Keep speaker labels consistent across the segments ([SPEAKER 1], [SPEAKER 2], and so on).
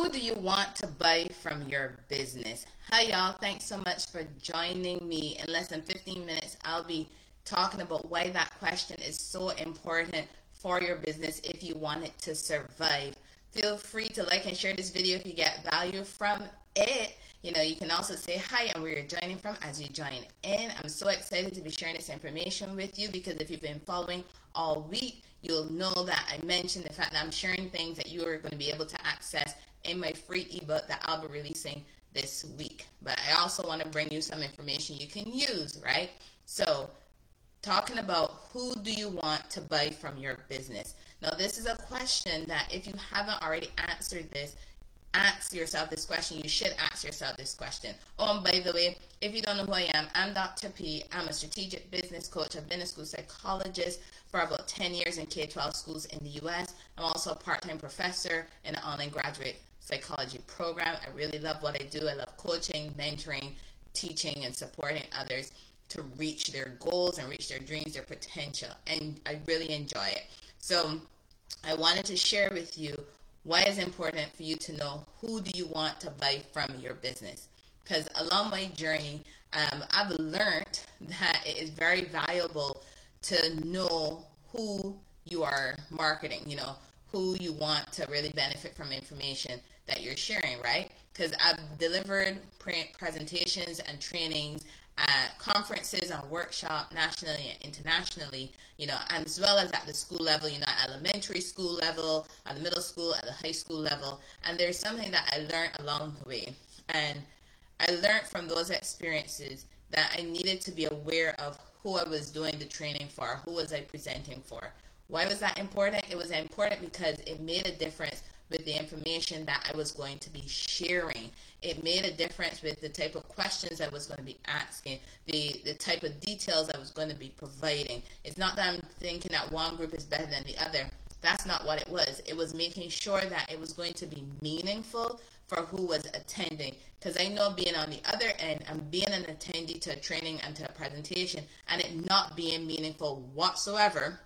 [SPEAKER 1] Who do you want to buy from your business? Hi, y'all. Thanks so much for joining me. In less than 15 minutes, I'll be talking about why that question is so important for your business if you want it to survive. Feel free to like and share this video if you get value from it. You know, you can also say hi and where you're joining from as you join in. I'm so excited to be sharing this information with you because if you've been following all week, you'll know that I mentioned the fact that I'm sharing things that you are going to be able to access in my free ebook that I'll be releasing this week. But I also want to bring you some information you can use, right? So, talking about who do you want to buy from your business. Now, this is a question that if you haven't already answered this, ask yourself this question. You should ask yourself this question. Oh, and by the way, if you don't know who I am, I'm Dr. P. I'm a strategic business coach. I've been a school psychologist for about 10 years in K 12 schools in the US. I'm also a part time professor in an online graduate psychology program. I really love what I do. I love coaching, mentoring, teaching, and supporting others to reach their goals and reach their dreams, their potential. And I really enjoy it. So I wanted to share with you why it's important for you to know who do you want to buy from your business. Because along my journey, um, I've learned that it is very valuable to know who you are marketing, you know, who you want to really benefit from information that you're sharing, right? Because I've delivered presentations and trainings at conferences and workshop nationally and internationally, you know, as well as at the school level, you know, elementary school level, at the middle school, at the high school level. And there's something that I learned along the way. And I learned from those experiences that I needed to be aware of who I was doing the training for, who was I presenting for. Why was that important? It was important because it made a difference with the information that I was going to be sharing. It made a difference with the type of questions I was going to be asking, the, the type of details I was going to be providing. It's not that I'm thinking that one group is better than the other. That's not what it was. It was making sure that it was going to be meaningful for who was attending. Because I know being on the other end and being an attendee to a training and to a presentation and it not being meaningful whatsoever,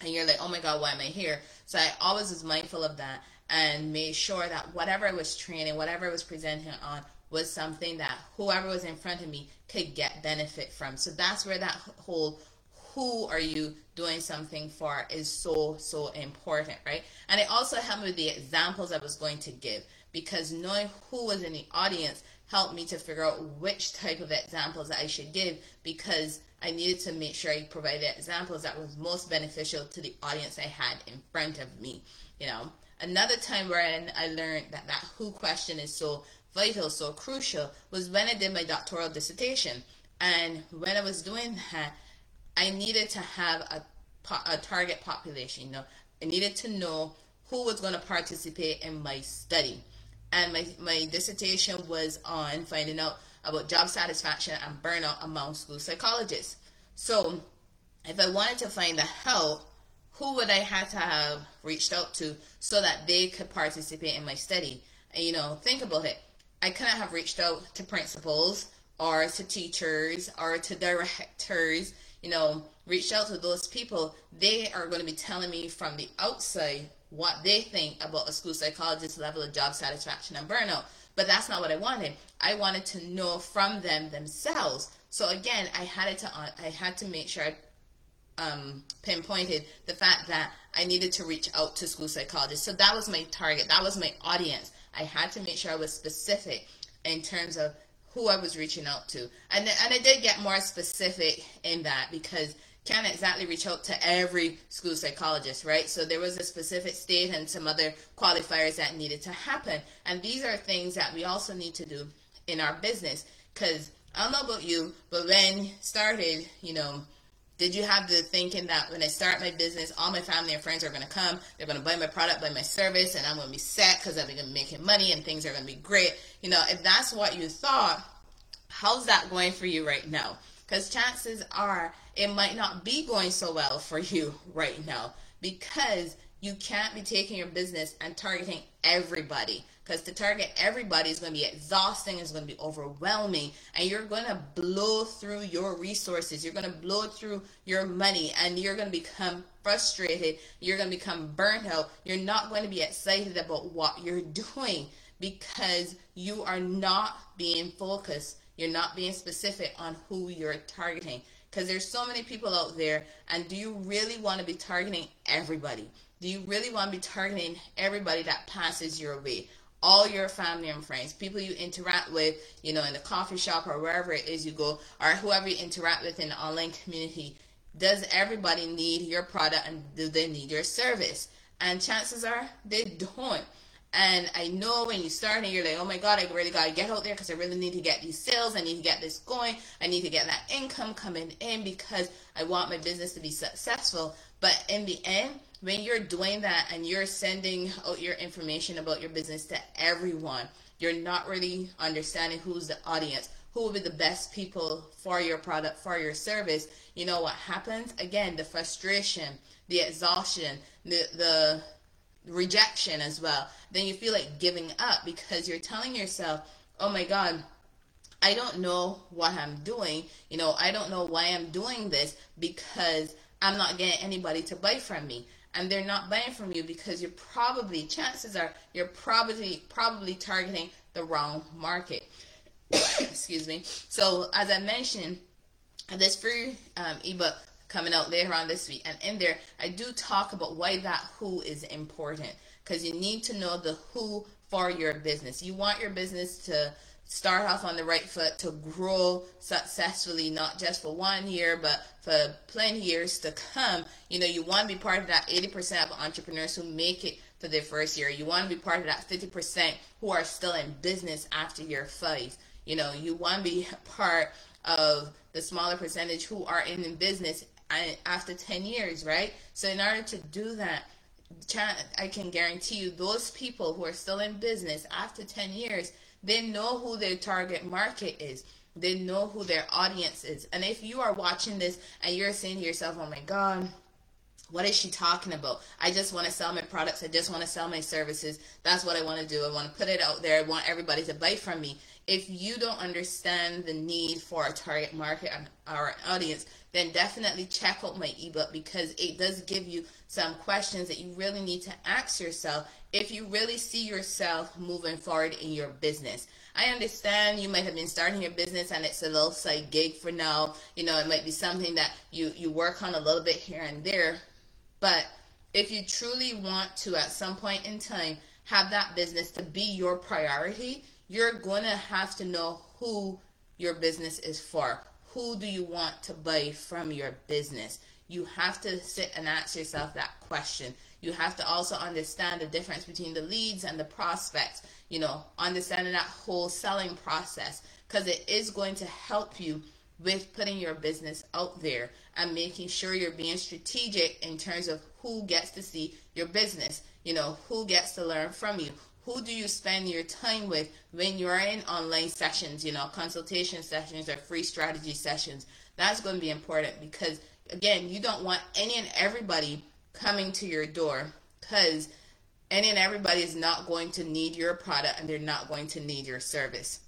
[SPEAKER 1] and you're like, oh my God, why am I here? So I always was mindful of that and made sure that whatever I was training, whatever I was presenting on, was something that whoever was in front of me could get benefit from. So that's where that whole who are you doing something for is so so important, right? And it also helped me with the examples I was going to give because knowing who was in the audience helped me to figure out which type of examples I should give because I needed to make sure I provided examples that was most beneficial to the audience I had in front of me, you know. Another time where I learned that that who question is so vital, so crucial, was when I did my doctoral dissertation. And when I was doing that, I needed to have a, a target population. You know, I needed to know who was going to participate in my study. And my, my dissertation was on finding out about job satisfaction and burnout among school psychologists. So, if I wanted to find the help who would I have to have reached out to so that they could participate in my study? And you know, think about it. I couldn't have reached out to principals or to teachers or to directors, you know, reached out to those people. They are going to be telling me from the outside what they think about a school psychologist's level of job satisfaction and burnout. But that's not what I wanted. I wanted to know from them themselves. So again, I had to I had to make sure I um, pinpointed the fact that I needed to reach out to school psychologists. So that was my target. That was my audience. I had to make sure I was specific in terms of who I was reaching out to. And, and I did get more specific in that because can't exactly reach out to every school psychologist, right? So there was a specific state and some other qualifiers that needed to happen. And these are things that we also need to do in our business because I don't know about you, but when started, you know, did you have the thinking that when I start my business, all my family and friends are going to come, they're going to buy my product, buy my service, and I'm going to be set because I'm going to be making money and things are going to be great? You know, if that's what you thought, how's that going for you right now? Because chances are it might not be going so well for you right now because you can't be taking your business and targeting everybody because to target everybody is going to be exhausting, it's going to be overwhelming, and you're going to blow through your resources. You're going to blow through your money, and you're going to become frustrated. You're going to become burnt out. You're not going to be excited about what you're doing because you are not being focused. You're not being specific on who you're targeting because there's so many people out there and do you really want to be targeting everybody? Do you really want to be targeting everybody that passes your way? All your family and friends, people you interact with, you know, in the coffee shop or wherever it is you go, or whoever you interact with in the online community, does everybody need your product and do they need your service? And chances are they don't. And I know when you start and you're like, oh my God, I really got to get out there because I really need to get these sales. I need to get this going. I need to get that income coming in because I want my business to be successful. But in the end, when you're doing that and you're sending out your information about your business to everyone, you're not really understanding who's the audience, who will be the best people for your product, for your service. You know what happens? Again, the frustration, the exhaustion, the the rejection as well. Then you feel like giving up because you're telling yourself, "Oh my god, I don't know what I'm doing. You know, I don't know why I'm doing this because I'm not getting anybody to buy from me." and they're not buying from you because you're probably chances are you're probably probably targeting the wrong market. Excuse me. So as i mentioned this free um, ebook coming out later on this week and in there i do talk about why that who is important. Because you need to know the who for your business. You want your business to start off on the right foot to grow successfully, not just for one year, but for plenty years to come. You know, you want to be part of that 80% of entrepreneurs who make it for their first year. You want to be part of that 50% who are still in business after year five. You know, you want to be part of the smaller percentage who are in business after 10 years, right? So in order to do that, I can guarantee you those people who are still in business after 10 years – they know who their target market is. They know who their audience is. And if you are watching this and you're saying to yourself, oh my God, what is she talking about? I just want to sell my products. I just want to sell my services. That's what I want to do. I want to put it out there. I want everybody to buy from me. If you don't understand the need for a target market and our audience, then definitely check out my ebook because it does give you some questions that you really need to ask yourself if you really see yourself moving forward in your business. I understand you might have been starting your business and it's a little side gig for now. You know, it might be something that you, you work on a little bit here and there. But if you truly want to, at some point in time, have that business to be your priority, you're going to have to know who your business is for. Who do you want to buy from your business? You have to sit and ask yourself that question. You have to also understand the difference between the leads and the prospects, you know, understanding that whole selling process because it is going to help you with putting your business out there and making sure you're being strategic in terms of who gets to see your business, you know, who gets to learn from you, who do you spend your time with when you're in online sessions, you know, consultation sessions or free strategy sessions. That's going to be important because, again, you don't want any and everybody coming to your door because any and everybody is not going to need your product and they're not going to need your service.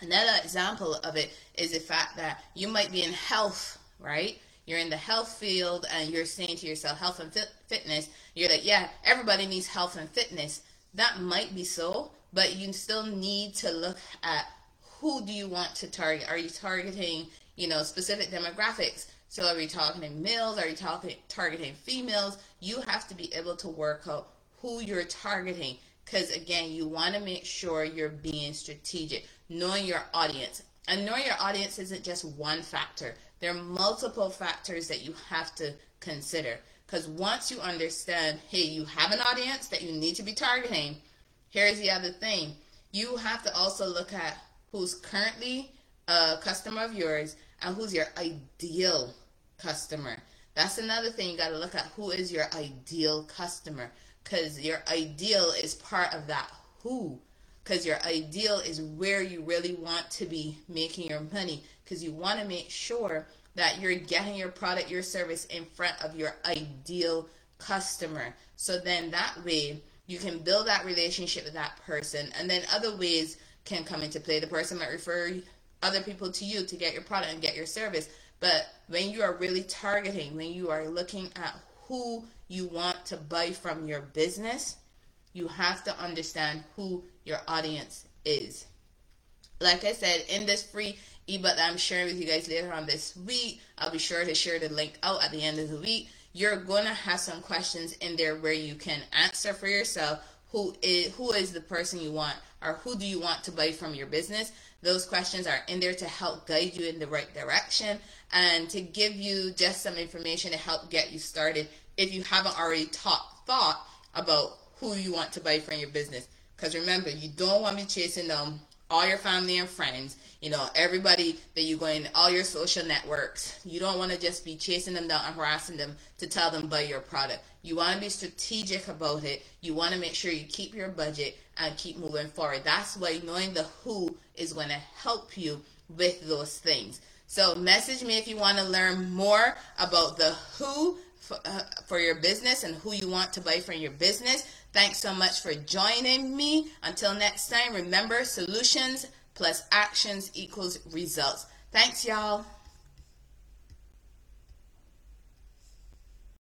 [SPEAKER 1] Another example of it is the fact that you might be in health, right? You're in the health field and you're saying to yourself, health and fit- fitness. You're like, yeah, everybody needs health and fitness that might be so, but you still need to look at who do you want to target? Are you targeting, you know, specific demographics? So are we targeting males? Are you talking targeting females? You have to be able to work out who you're targeting because again, you want to make sure you're being strategic, knowing your audience. And knowing your audience isn't just one factor. There are multiple factors that you have to consider. Because once you understand, hey, you have an audience that you need to be targeting, here's the other thing. You have to also look at who's currently a customer of yours and who's your ideal customer. That's another thing you got to look at who is your ideal customer because your ideal is part of that who because your ideal is where you really want to be making your money because you want to make sure that you're getting your product, your service in front of your ideal customer. So then that way you can build that relationship with that person. And then other ways can come into play. The person might refer other people to you to get your product and get your service. But when you are really targeting, when you are looking at who you want to buy from your business, You have to understand who your audience is. Like I said, in this free ebook that I'm sharing with you guys later on this week, I'll be sure to share the link out at the end of the week. You're to have some questions in there where you can answer for yourself. Who is who is the person you want or who do you want to buy from your business? Those questions are in there to help guide you in the right direction and to give you just some information to help get you started if you haven't already taught, thought about who you want to buy from your business. Because remember you don't want to be chasing them all your family and friends, you know, everybody that you go in, all your social networks. You don't want to just be chasing them down and harassing them to tell them buy your product. You want to be strategic about it. You want to make sure you keep your budget and keep moving forward. That's why knowing the who is going to help you with those things. So message me if you want to learn more about the who for, uh, for your business and who you want to buy from your business. Thanks so much for joining me. Until next time, remember solutions plus actions equals results. Thanks, y'all.